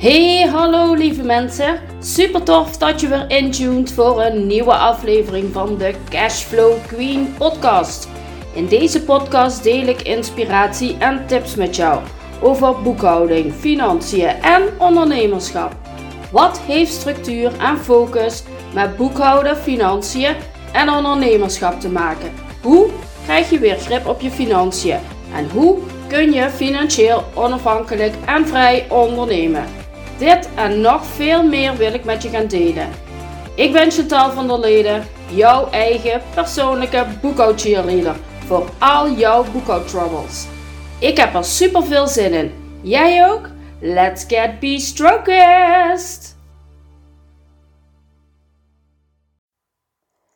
Hey, hallo lieve mensen. Super tof dat je weer intuned voor een nieuwe aflevering van de Cashflow Queen podcast. In deze podcast deel ik inspiratie en tips met jou over boekhouding, financiën en ondernemerschap. Wat heeft structuur en focus met boekhouden, financiën en ondernemerschap te maken? Hoe krijg je weer grip op je financiën? En hoe kun je financieel onafhankelijk en vrij ondernemen? Dit en nog veel meer wil ik met je gaan delen. Ik ben Chantal van der Leden, jouw eigen persoonlijke boekhoudcheerleader voor al jouw boekhoudtroubles. Ik heb er super veel zin in. Jij ook? Let's get be-strokest!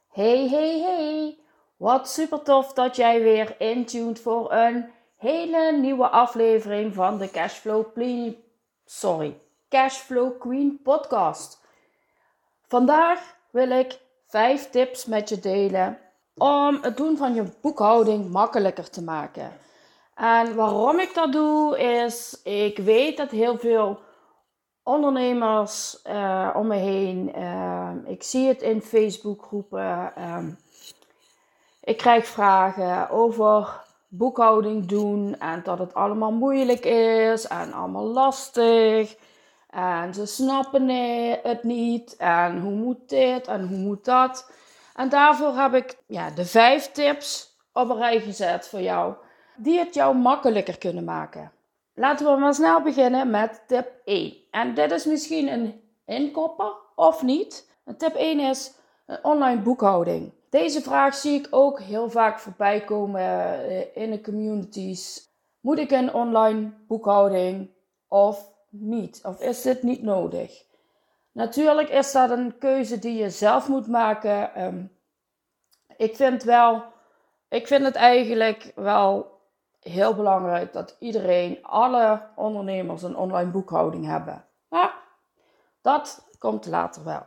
Hey, hey, hey! Wat super tof dat jij weer intuned voor een hele nieuwe aflevering van de Cashflow Queen. Sorry, Cashflow Queen podcast. Vandaag wil ik 5 tips met je delen om het doen van je boekhouding makkelijker te maken. En waarom ik dat doe is, ik weet dat heel veel ondernemers uh, om me heen, uh, ik zie het in Facebookgroepen, uh, ik krijg vragen over boekhouding doen en dat het allemaal moeilijk is en allemaal lastig. En ze snappen het niet en hoe moet dit en hoe moet dat. En daarvoor heb ik ja, de vijf tips op een rij gezet voor jou, die het jou makkelijker kunnen maken. Laten we maar snel beginnen met tip 1. En dit is misschien een inkopper of niet. tip 1 is een online boekhouding. Deze vraag zie ik ook heel vaak voorbij komen eh, in de communities. Moet ik een online boekhouding of niet? Of is dit niet nodig? Natuurlijk is dat een keuze die je zelf moet maken. Ehm, ik vind wel, ik vind het eigenlijk wel heel belangrijk dat iedereen, alle ondernemers, een online boekhouding hebben. Maar dat komt later wel.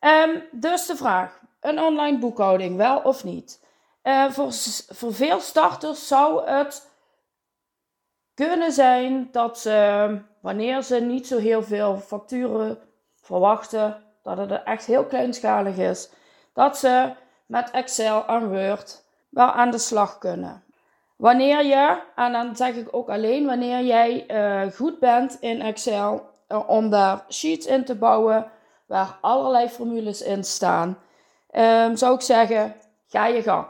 Um, dus de vraag: een online boekhouding, wel of niet? Uh, voor, voor veel starters zou het kunnen zijn dat ze, wanneer ze niet zo heel veel facturen verwachten, dat het echt heel kleinschalig is, dat ze met Excel en Word wel aan de slag kunnen. Wanneer je, en dan zeg ik ook alleen wanneer jij uh, goed bent in Excel uh, om daar sheets in te bouwen waar allerlei formules in staan, um, zou ik zeggen: ga je gang.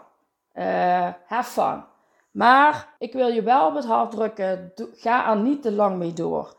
Uh, have fun. Maar ik wil je wel op het hart drukken, ga er niet te lang mee door.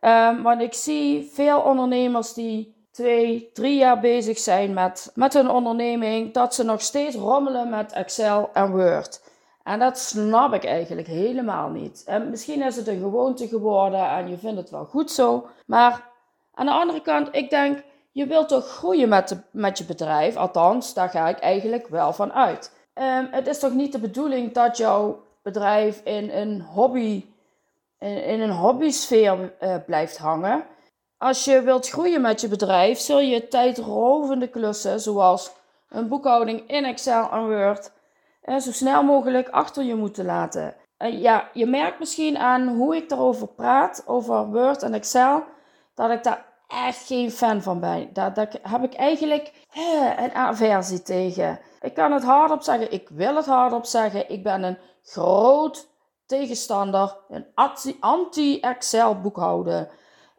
Um, want ik zie veel ondernemers die twee, drie jaar bezig zijn met, met hun onderneming, dat ze nog steeds rommelen met Excel en Word. En dat snap ik eigenlijk helemaal niet. En misschien is het een gewoonte geworden en je vindt het wel goed zo. Maar aan de andere kant, ik denk, je wilt toch groeien met, de, met je bedrijf? Althans, daar ga ik eigenlijk wel van uit. Um, het is toch niet de bedoeling dat jouw bedrijf in een hobby, in, een hobbysfeer uh, blijft hangen? Als je wilt groeien met je bedrijf, zul je tijdrovende klussen zoals een boekhouding in Excel en Word uh, zo snel mogelijk achter je moeten laten. Ja, je merkt misschien aan hoe ik erover praat, over Word en Excel, dat ik daar echt geen fan van ben. Daar, daar heb ik eigenlijk uh, een aversie tegen. Ik kan het hardop zeggen, ik wil het hardop zeggen. Ik ben een groot tegenstander, een anti-Excel boekhouden.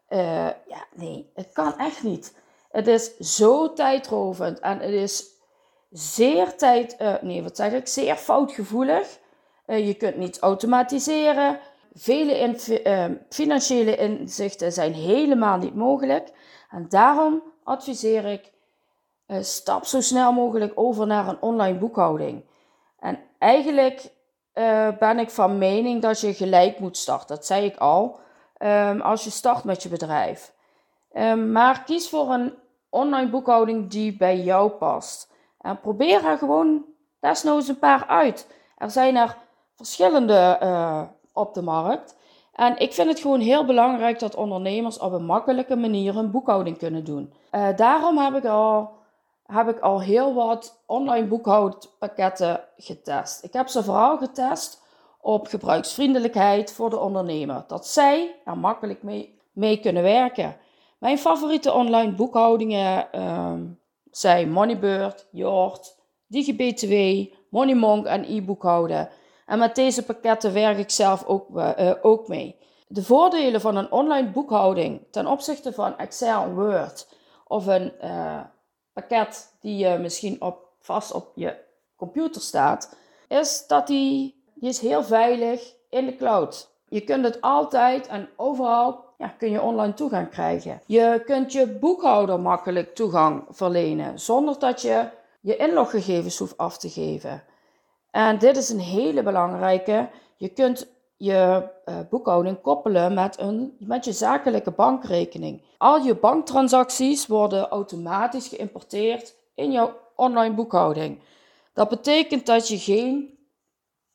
Uh, ja, nee, het kan echt niet. Het is zo tijdrovend en het is zeer tijd, uh, nee, wat zeg ik, zeer foutgevoelig. Uh, je kunt niet automatiseren. Vele in, financiële inzichten zijn helemaal niet mogelijk. En daarom adviseer ik stap zo snel mogelijk over naar een online boekhouding. En eigenlijk uh, ben ik van mening dat je gelijk moet starten. Dat zei ik al. Um, als je start met je bedrijf. Um, maar kies voor een online boekhouding die bij jou past. En probeer er gewoon desnoods een paar uit. Er zijn er verschillende uh, op de markt. En ik vind het gewoon heel belangrijk dat ondernemers op een makkelijke manier een boekhouding kunnen doen. Daarom heb ik al heb ik al heel wat online boekhoudpakketten getest. Ik heb ze vooral getest op gebruiksvriendelijkheid voor de ondernemer. Dat zij er makkelijk mee, kunnen werken. Mijn favoriete online boekhoudingen uh, zijn Moneybird, Yord, DigiBTW, Moneymonk en e-boekhouden. En met deze pakketten werk ik zelf ook, uh, ook mee. De voordelen van een online boekhouding ten opzichte van Excel Word of een uh, pakket die je misschien op, vast op je computer staat, is dat die, is heel veilig in de cloud. Je kunt het altijd en overal ja, kun je online toegang krijgen. Je kunt je boekhouder makkelijk toegang verlenen zonder dat je je inloggegevens hoeft af te geven. En dit is een hele belangrijke. Je kunt je uh, boekhouding koppelen met, een, met je zakelijke bankrekening. Al je banktransacties worden automatisch geïmporteerd in jouw online boekhouding. Dat betekent dat je geen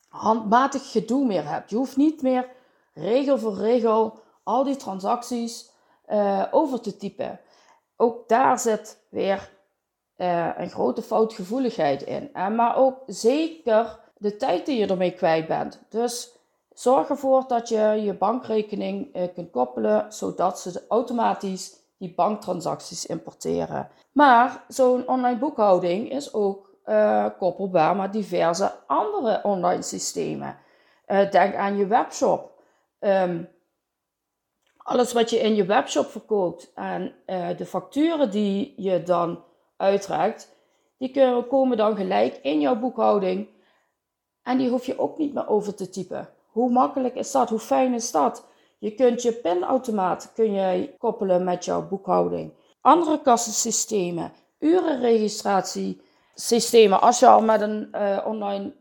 handmatig gedoe meer hebt. Je hoeft niet meer regel voor regel al die transacties uh, over te typen. Ook daar zit weer uh, een grote foutgevoeligheid in. En maar ook zeker de tijd die je ermee kwijt bent. Dus zorg ervoor dat je je bankrekening uh, kunt koppelen, zodat ze automatisch die banktransacties importeren. Maar zo'n online boekhouding is ook uh, koppelbaar met diverse andere online systemen. denk aan je webshop. Um, alles wat je in je webshop verkoopt en de facturen die je dan uitreikt, die komen dan gelijk in jouw boekhouding. En die hoef je ook niet meer over te typen. Hoe makkelijk is dat? Hoe fijn is dat? Je kunt je pinautomaat kun je koppelen met jouw boekhouding. Andere kassensystemen, urenregistratiesystemen. Als je al met een uh, online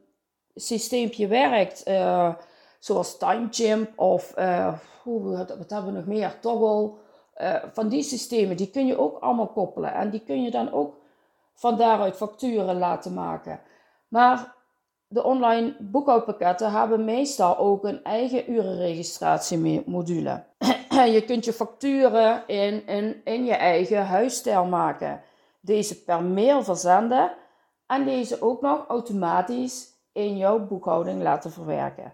systeempje werkt, uh, zoals TimeGym of uh, wat hebben we nog meer? Toggle. Van die systemen, die kun je ook allemaal koppelen. En die kun je dan ook van daaruit facturen laten maken. Maar de online boekhoudpakketten hebben meestal ook een eigen urenregistratiemodule. je kunt je facturen in, in, in je eigen huisstijl maken. Deze per mail verzenden en deze ook nog automatisch in jouw boekhouding laten verwerken.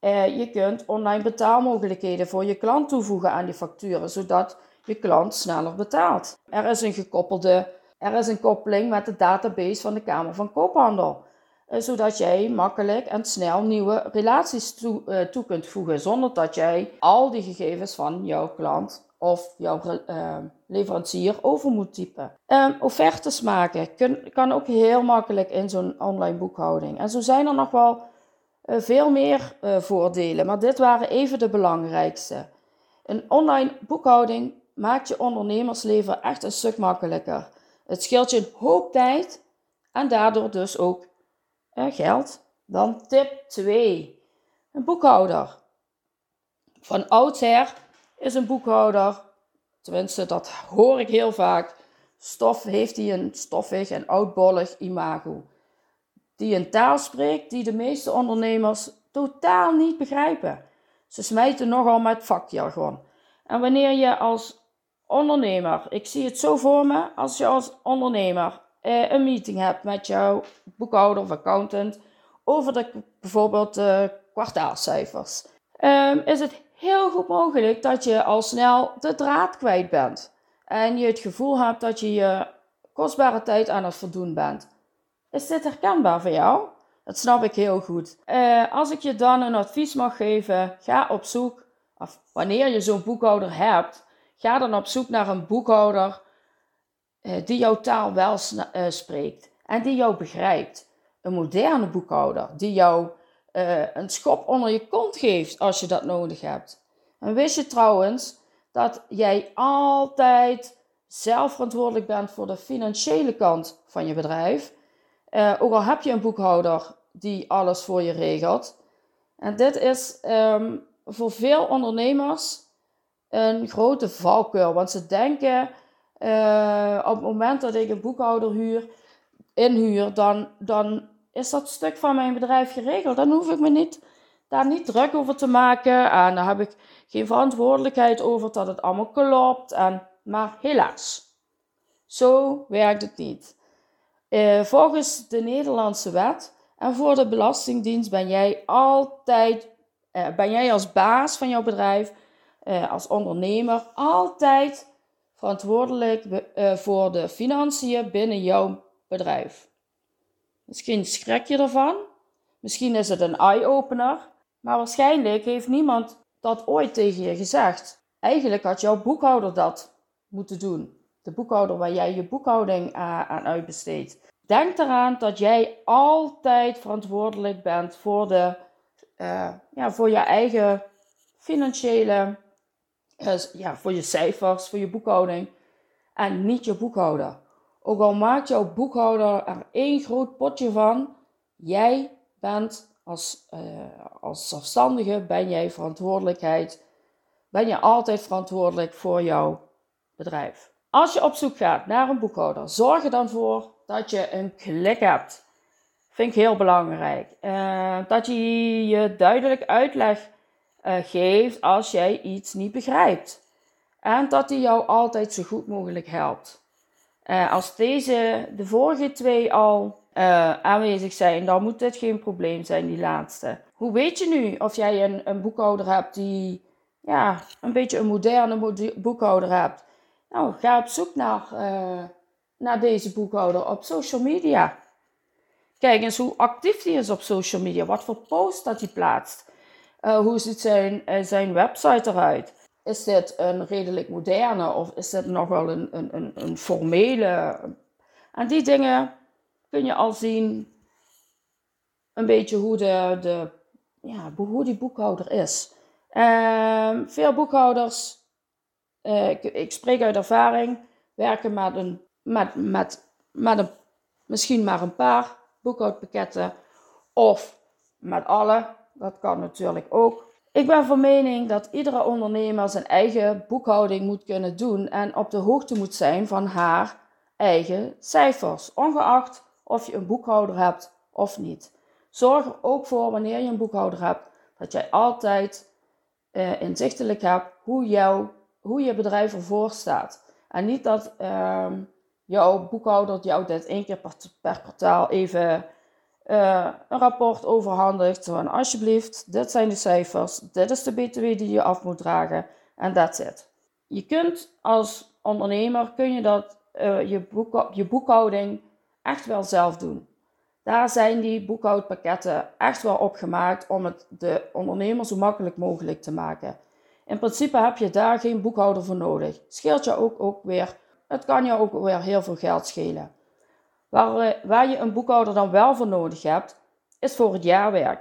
Uh, je kunt online betaalmogelijkheden voor je klant toevoegen aan die facturen, zodat je klant sneller betaalt. Er is een gekoppelde, er is een koppeling met de database van de Kamer van Koophandel, zodat jij makkelijk en snel nieuwe relaties toe, uh, toe, kunt voegen, zonder dat jij al die gegevens van jouw klant of jouw leverancier over moet typen. Um, offertes maken kan ook heel makkelijk in zo'n online boekhouding. En zo zijn er nog wel veel meer voordelen, maar dit waren even de belangrijkste. Een online boekhouding maakt je ondernemersleven echt een stuk makkelijker. Het scheelt je een hoop tijd en daardoor dus ook geld. Dan tip 2. Een boekhouder. Van oudsher is een boekhouder, tenminste dat hoor ik heel vaak, stof, heeft hij een stoffig en oudbollig imago die een taal spreekt die de meeste ondernemers totaal niet begrijpen. Ze smijten nogal met vakjargon. En wanneer je als ondernemer, ik zie het zo voor me, als je als ondernemer eh, een meeting hebt met jouw boekhouder of accountant over de, bijvoorbeeld de kwartaalcijfers, um, is het heel goed mogelijk dat je al snel de draad kwijt bent. En je het gevoel hebt dat je je kostbare tijd aan het verdoen bent. Is dit herkenbaar voor jou? Dat snap ik heel goed. Uh, als ik je dan een advies mag geven, ga op zoek, of wanneer je zo'n boekhouder hebt, ga dan op zoek naar een boekhouder die jouw taal wel uh, spreekt en die jou begrijpt. Een moderne boekhouder die jou een schop onder je kont geeft als je dat nodig hebt. En wist je trouwens dat jij altijd zelf verantwoordelijk bent voor de financiële kant van je bedrijf? Ook al heb je een boekhouder die alles voor je regelt. En dit is um, voor veel ondernemers een grote valkuil. Want ze denken uh, op het moment dat ik een boekhouder huur, inhuur, dan, dan is dat stuk van mijn bedrijf geregeld. Dan hoef ik me niet, daar niet druk over te maken. En dan heb ik geen verantwoordelijkheid over dat het allemaal klopt. En, maar helaas, zo werkt het niet. Uh, volgens de Nederlandse wet en voor de Belastingdienst ben jij altijd, uh, ben jij als baas van jouw bedrijf als ondernemer altijd verantwoordelijk uh, voor de financiën binnen jouw bedrijf. Misschien schrik je ervan, misschien is het een eye-opener, maar waarschijnlijk heeft niemand dat ooit tegen je gezegd. Eigenlijk had jouw boekhouder dat moeten doen. De boekhouder waar jij je boekhouding aan uitbesteedt. Denk eraan dat jij altijd verantwoordelijk bent voor, de, uh, ja, voor je eigen financiële, ja, voor je cijfers, voor je boekhouding. En niet je boekhouder. Ook al maakt jouw boekhouder er één groot potje van, jij bent als, uh, als zelfstandige, ben jij verantwoordelijkheid, ben je altijd verantwoordelijk voor jouw bedrijf. Als je op zoek gaat naar een boekhouder, zorg er dan voor dat je een klik hebt. Vind ik heel belangrijk. Uh, dat je je duidelijk uitleg uh, geeft als jij iets niet begrijpt. En dat hij jou altijd zo goed mogelijk helpt. Uh, als deze, de vorige twee al aanwezig zijn, dan moet dit geen probleem zijn, die laatste. Hoe weet je nu of jij een, een boekhouder hebt die ja, een beetje een moderne boekhouder hebt? Nou, ga op zoek naar naar deze boekhouder op social media. Kijk eens hoe actief hij is op social media. Wat voor post dat hij plaatst. Uh, hoe ziet zijn, uh, zijn website eruit? Is dit een redelijk moderne of is dit nog wel een, een, een, formele? En die dingen kun je al zien. Een beetje hoe, de, de, ja, hoe die boekhouder is. Uh, veel boekhouders, uh, ik, ik, spreek uit ervaring, werken met een met, met, met een, misschien maar een paar boekhoudpakketten of met alle. Dat kan natuurlijk ook. Ik ben van mening dat iedere ondernemer zijn eigen boekhouding moet kunnen doen en op de hoogte moet zijn van haar eigen cijfers, ongeacht of je een boekhouder hebt of niet. Zorg er ook voor wanneer je een boekhouder hebt dat jij altijd uh, inzichtelijk hebt hoe, jouw, hoe je bedrijf ervoor staat. En niet dat uh, jouw boekhouder jou dit één keer per, kwartaal even uh, een rapport overhandigt. Van alsjeblieft, dit zijn de cijfers, dit is de BTW die je af moet dragen en that's it. Je kunt als ondernemer, kun je dat, uh, je, je boekhouding echt wel zelf doen. Daar zijn die boekhoudpakketten echt wel op gemaakt om het de ondernemer zo makkelijk mogelijk te maken. In principe heb je daar geen boekhouder voor nodig. Scheelt je ook, ook weer het kan je ook weer heel veel geld schelen. Waar, eh, waar je een boekhouder dan wel voor nodig hebt, is voor het jaarwerk.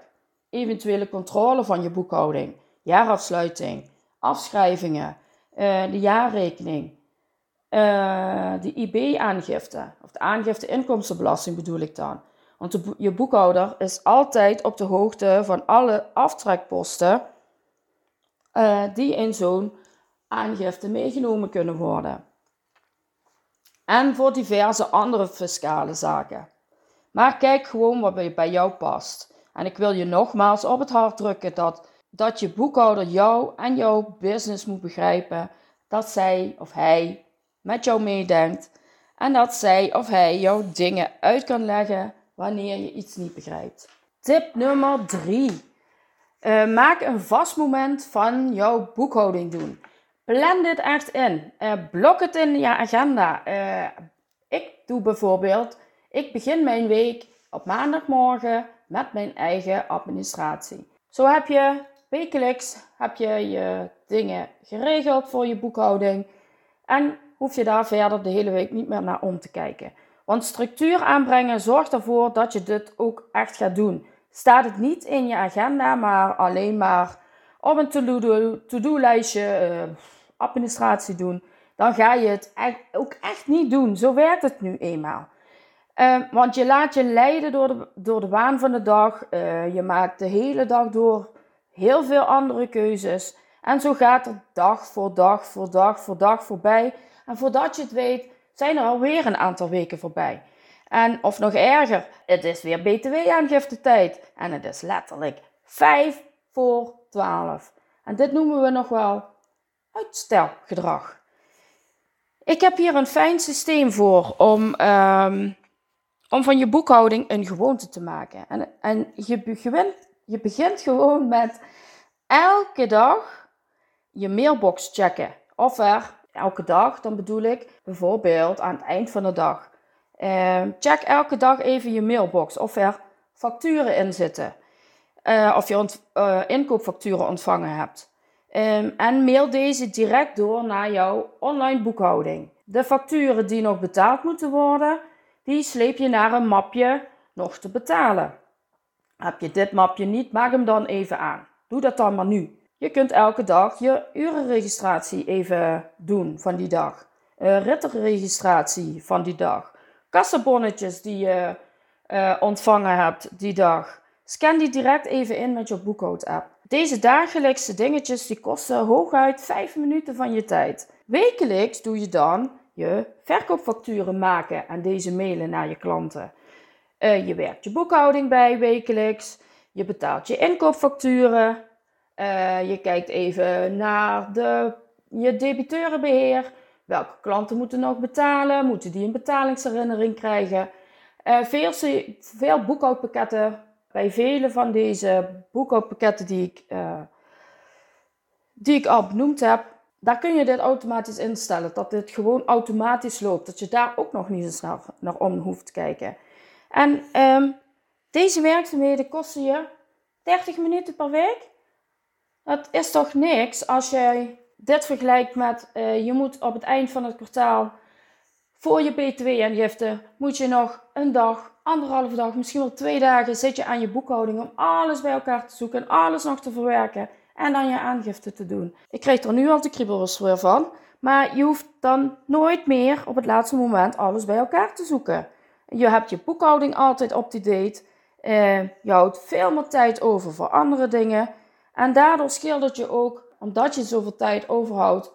Eventuele controle van je boekhouding, jaarafsluiting, afschrijvingen, uh, de jaarrekening, uh, de IB-aangifte, of de aangifte inkomstenbelasting bedoel ik dan. Want je boekhouder is altijd op de hoogte van alle aftrekposten die in zo'n aangifte meegenomen kunnen worden en voor diverse andere fiscale zaken. Maar kijk gewoon wat bij jou past. En ik wil je nogmaals op het hart drukken dat, dat je boekhouder jou en jouw business moet begrijpen dat zij of hij met jou meedenkt en dat zij of hij jouw dingen uit kan leggen wanneer je iets niet begrijpt. Tip nummer 3. Uh, eh, maak een vast moment van jouw boekhouding doen. Plan dit echt in. Uh, blok het in je agenda. Uh, ik doe bijvoorbeeld, ik begin mijn week op maandagmorgen met mijn eigen administratie. Zo heb je wekelijks heb je, je dingen geregeld voor je boekhouding en hoef je daar verder de hele week niet meer naar om te kijken. Want structuur aanbrengen zorgt ervoor dat je dit ook echt gaat doen. Staat het niet in je agenda, maar alleen maar op een to-do-lijstje. Uh, administratie doen, dan ga je het ook echt niet doen. Zo werkt het nu eenmaal. Uh, want je laat je leiden door de, door de waan van de dag. Uh, je maakt de hele dag door heel veel andere keuzes. En zo gaat er dag voor dag voor dag voor dag voorbij. En voordat je het weet, zijn er alweer een aantal weken voorbij. En of nog erger, het is weer BTW-aangifte tijd. En het is letterlijk 5 voor 12. En dit noemen we nog wel uitstelgedrag. Ik heb hier een fijn systeem voor om, um, om van je boekhouding een gewoonte te maken. En, en je, begint, je begint gewoon met elke dag je mailbox checken. Of er elke dag, dan bedoel ik bijvoorbeeld aan het eind van de dag. Ehm, check elke dag even je mailbox of er facturen in zitten. Uh, of je uh, inkoopfacturen ontvangen hebt. Um, en mail deze direct door naar jouw online boekhouding. De facturen die nog betaald moeten worden, die sleep je naar een mapje nog te betalen. Heb je dit mapje niet, maak hem dan even aan. Doe dat dan maar nu. Je kunt elke dag je urenregistratie even doen van die dag. Uh, rittenregistratie van die dag. Kassabonnetjes die je uh, ontvangen hebt die dag. Scan die direct even in met je boekhoud-app. Deze dagelijkse dingetjes die kosten hooguit 5 minuten van je tijd. Wekelijks doe je dan je verkoopfacturen maken en deze mailen naar je klanten. Uh, je werkt je boekhouding bij wekelijks. Je betaalt je inkoopfacturen. Uh, je kijkt even naar de, je debiteurenbeheer. Welke klanten moeten nog betalen? Moeten die een betalingsherinnering krijgen? Uh, veel, veel boekhoudpakketten bij vele van deze boekhoudpakketten die ik, uh, die ik al benoemd heb, daar kun je dit automatisch instellen. Dat dit gewoon automatisch loopt. Dat je daar ook nog niet eens naar, naar om hoeft te kijken. En um, deze werkzaamheden kosten je 30 minuten per week. Dat is toch niks als jij dit vergelijkt met uh, je moet op het eind van het kwartaal voor je btw-aangifte moet je nog een dag, anderhalve dag, misschien wel twee dagen zit je aan je boekhouding om alles bij elkaar te zoeken en alles nog te verwerken en dan je aangifte te doen. Ik krijg er nu al de kriebels weer van, maar je hoeft dan nooit meer op het laatste moment alles bij elkaar te zoeken. Je hebt je boekhouding altijd up-to-date. Uh, je houdt veel meer tijd over voor andere dingen. En daardoor scheelt het je ook, omdat je zoveel tijd overhoudt,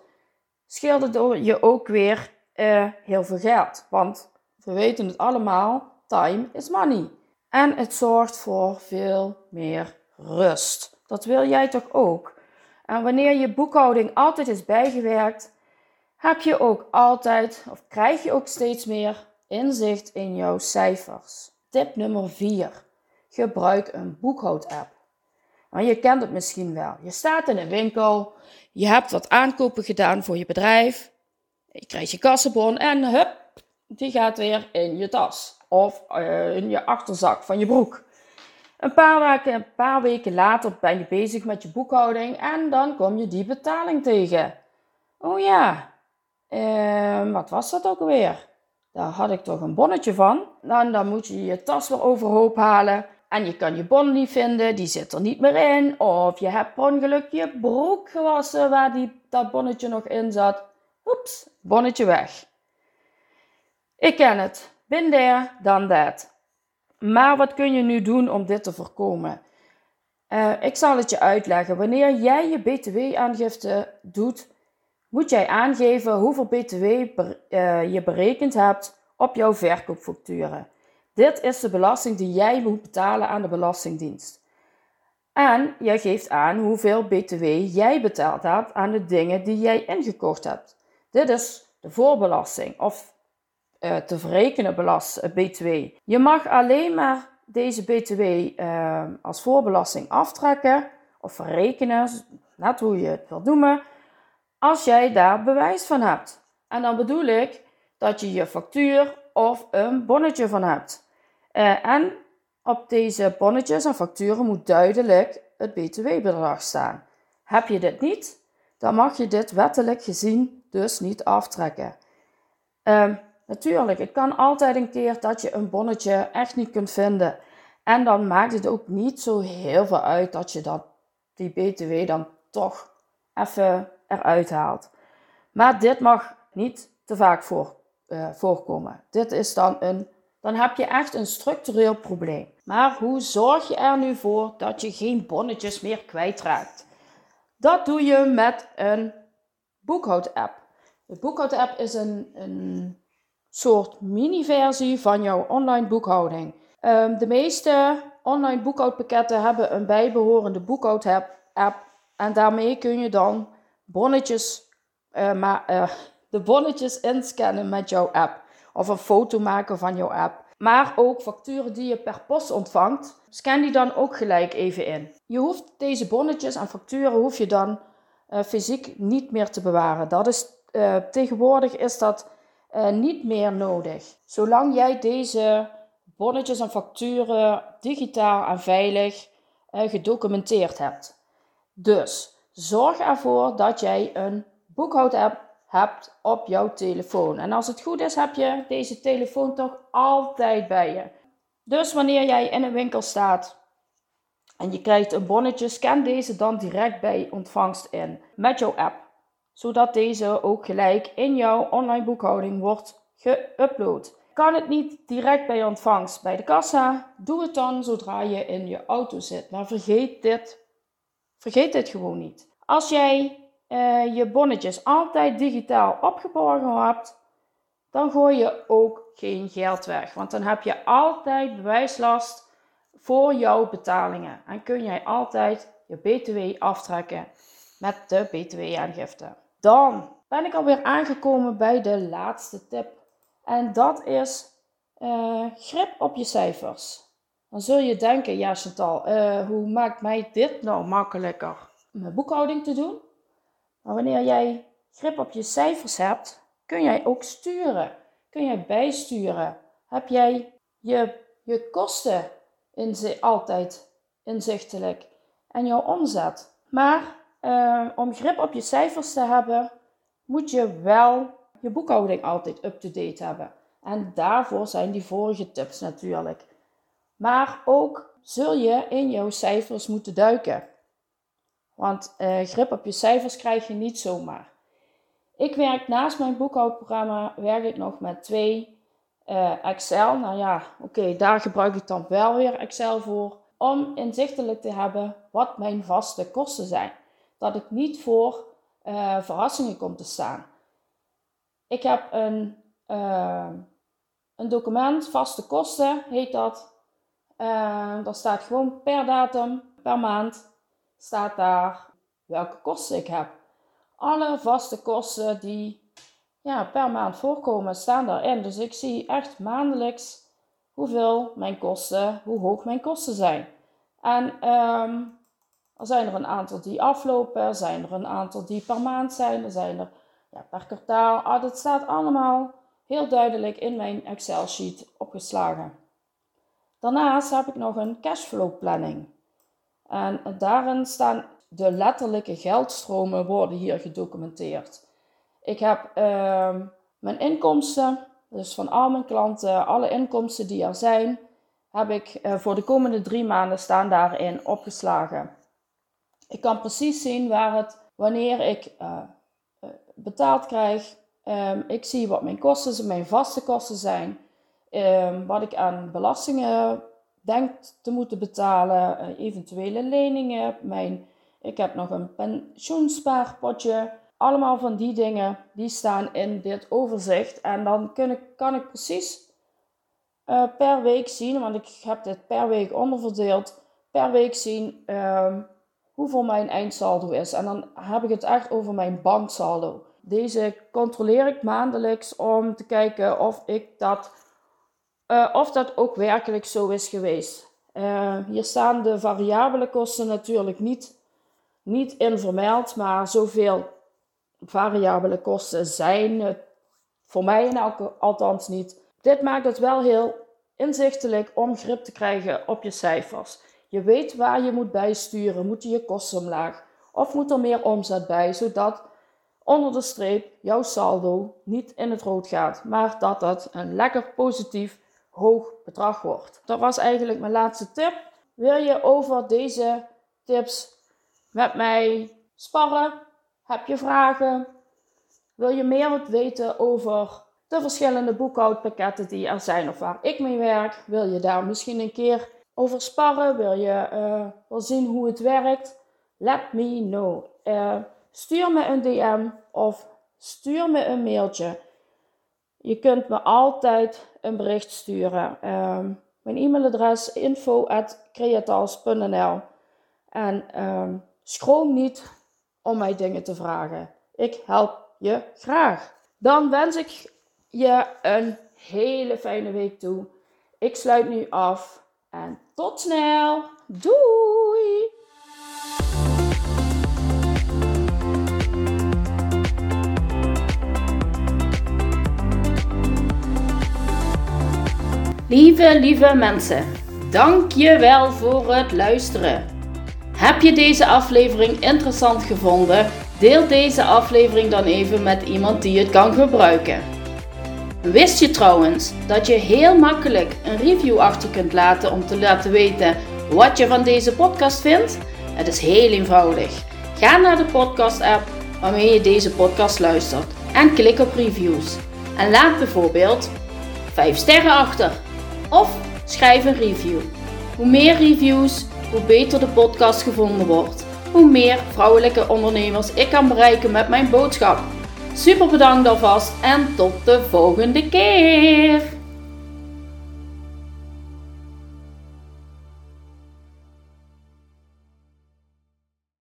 scheelt het je ook weer uh, heel veel geld. Want we weten het allemaal, time is money. En het zorgt voor veel meer rust. Dat wil jij toch ook? En wanneer je boekhouding altijd is bijgewerkt, heb je ook altijd, of krijg je ook steeds meer inzicht in jouw cijfers. Tip nummer 4. Gebruik een boekhoud-app. Maar je kent het misschien wel. Je staat in een winkel, je hebt wat aankopen gedaan voor je bedrijf je krijgt je kassenbon en hup, die gaat weer in je tas. Of uh, in je achterzak van je broek. Een paar, weken, een paar weken later ben je bezig met je boekhouding en dan kom je die betaling tegen. Oh ja, uh, wat was dat ook alweer? Daar had ik toch een bonnetje van. Dan, dan moet je je tas weer overhoop halen. En je kan je bon niet vinden, die zit er niet meer in. Of je hebt per ongeluk je broek gewassen waar die, dat bonnetje nog in zat. Oeps, bonnetje weg. Ik ken het. There, dan that. Maar wat kun je nu doen om dit te voorkomen? Uh, ik zal het je uitleggen. Wanneer jij je BTW-aangifte doet, moet jij aangeven hoeveel BTW uh, je berekend hebt op jouw verkoopfacturen. Dit is de belasting die jij moet betalen aan de Belastingdienst. En jij geeft aan hoeveel BTW jij betaald hebt aan de dingen die jij ingekocht hebt. Dit is de voorbelasting of uh, te verrekenen belast, eh, BTW. Je mag alleen maar deze BTW eh, als voorbelasting aftrekken of verrekenen, net hoe je het wilt noemen, als jij daar bewijs van hebt. En dan bedoel ik dat je je factuur of een bonnetje van hebt. En op deze bonnetjes en facturen moet duidelijk het BTW-bedrag staan. Heb je dit niet, dan mag je dit wettelijk gezien dus niet aftrekken. Um, natuurlijk, het kan altijd een keer dat je een bonnetje echt niet kunt vinden. En dan maakt het ook niet zo heel veel uit dat je dat, die BTW dan toch even eruit haalt. Maar dit mag niet te vaak voor, uh, voorkomen. Dit is dan een, dan heb je echt een structureel probleem. Maar hoe zorg je er nu voor dat je geen bonnetjes meer kwijtraakt? Dat doe je met een boekhoud-app. De boekhoud-app is een, een soort mini-versie van jouw online boekhouding. Um, de meeste online boekhoudpakketten hebben een bijbehorende boekhoud-app. En daarmee kun je dan bonnetjes, maar, uh, de bonnetjes inscannen met jouw app. Of een foto maken van jouw app. Maar ook facturen die je per post ontvangt, scan die dan ook gelijk even in. Je hoeft deze bonnetjes en facturen hoef je dan fysiek niet meer te bewaren. Dat is, tegenwoordig is dat niet meer nodig. Zolang jij deze bonnetjes en facturen digitaal en veilig gedocumenteerd hebt. Dus zorg ervoor dat jij een boekhoud-app hebt op jouw telefoon. En als het goed is, heb je deze telefoon toch altijd bij je. Dus wanneer jij in een winkel staat en je krijgt een bonnetje, scan deze dan direct bij ontvangst in met jouw app. Zodat deze ook gelijk in jouw online boekhouding wordt geüpload. Kan het niet direct bij ontvangst bij de kassa? Doe het dan zodra je in je auto zit. Maar vergeet dit, vergeet dit gewoon niet. Als jij uh, je bonnetjes altijd digitaal opgeborgen hebt, dan gooi je ook geen geld weg. Want dan heb je altijd bewijslast voor jouw betalingen. En kun jij altijd je BTW aftrekken met de BTW-aangifte. Dan ben ik alweer aangekomen bij de laatste tip. En dat is uh, grip op je cijfers. Dan zul je denken, ja Chantal, uh, hoe maakt mij dit nou makkelijker? Mijn boekhouding te doen? Maar wanneer jij grip op je cijfers hebt, kun jij ook sturen. Kun jij bijsturen. Heb jij je, je kosten in, altijd inzichtelijk en jouw omzet. Maar uh, om grip op je cijfers te hebben, moet je wel je boekhouding altijd up-to-date hebben. En daarvoor zijn die vorige tips natuurlijk. Maar ook zul je in jouw cijfers moeten duiken. Want uh, grip op je cijfers krijg je niet zomaar. Ik werk naast mijn boekhoudprogramma werk ik nog met twee uh, Excel. Nou ja, oké, daar gebruik ik dan wel weer Excel voor. Om inzichtelijk te hebben wat mijn vaste kosten zijn. Dat ik niet voor uh, verrassingen kom te staan. Ik heb een, een document, vaste kosten heet dat. daar staat gewoon per datum, per maand staat daar welke kosten ik heb. Alle vaste kosten die ja, per maand voorkomen, staan daarin. Dus ik zie echt maandelijks hoeveel mijn kosten, hoe hoog mijn kosten zijn. En um, er zijn er een aantal die aflopen, er zijn er een aantal die per maand zijn, er zijn er ja, per kwartaal. Ah, dat staat allemaal heel duidelijk in mijn Excel-sheet opgeslagen. Daarnaast heb ik nog een cashflow planning. En daarin staan de letterlijke geldstromen worden hier gedocumenteerd. Ik heb uh, mijn inkomsten, dus van al mijn klanten, alle inkomsten die er zijn, heb ik uh, voor de komende drie maanden staan daarin opgeslagen. Ik kan precies zien waar het, wanneer ik uh, betaald krijg. Um, ik zie wat mijn kosten, mijn vaste kosten zijn. Um, wat ik aan belastingen denkt te moeten betalen, eh, eventuele leningen, mijn, ik heb nog een pensioenspaarpotje. Allemaal van die dingen die staan in dit overzicht. En dan kan ik precies per week zien, want ik heb dit per week onderverdeeld, per week zien um, hoeveel mijn eindsaldo is. En dan heb ik het echt over mijn banksaldo. Deze controleer ik maandelijks om te kijken of ik dat uh, of dat ook werkelijk zo is geweest. Uh, hier staan de variabele kosten natuurlijk niet, niet in vermeld, maar zoveel variabele kosten zijn het voor mij in elke, althans niet. Dit maakt het wel heel inzichtelijk om grip te krijgen op je cijfers. Je weet waar je moet bijsturen. Moeten je kosten omlaag? Of moet er meer omzet bij, zodat onder de streep jouw saldo niet in het rood gaat, maar dat het een lekker positief hoog bedrag wordt. Dat was eigenlijk mijn laatste tip. Wil je over deze tips met mij sparren? Heb je vragen? Wil je meer weten over de verschillende boekhoudpakketten die er zijn of waar ik mee werk? Wil je daar misschien een keer over sparren? Wil je uh, zien hoe het werkt? Let me know. Uh, stuur me een DM of stuur me een mailtje. Je kunt me altijd een bericht sturen. Um, mijn e-mailadres info.creatals.nl En um, schroom niet om mij dingen te vragen. Ik help je graag. Dan wens ik je een hele fijne week toe. Ik sluit nu af en tot snel. Doei! Lieve, lieve mensen, dank je wel voor het luisteren. Heb je deze aflevering interessant gevonden? Deel deze aflevering dan even met iemand die het kan gebruiken. Wist je trouwens dat je heel makkelijk een review achter kunt laten om te laten weten wat je van deze podcast vindt? Het is heel eenvoudig. Ga naar de podcast-app waarmee je deze podcast luistert en klik op reviews. En laat bijvoorbeeld 5 sterren achter of schrijf een review. Hoe meer reviews, hoe beter de podcast gevonden wordt. Hoe meer vrouwelijke ondernemers ik kan bereiken met mijn boodschap. Super bedankt alvast en tot de volgende keer!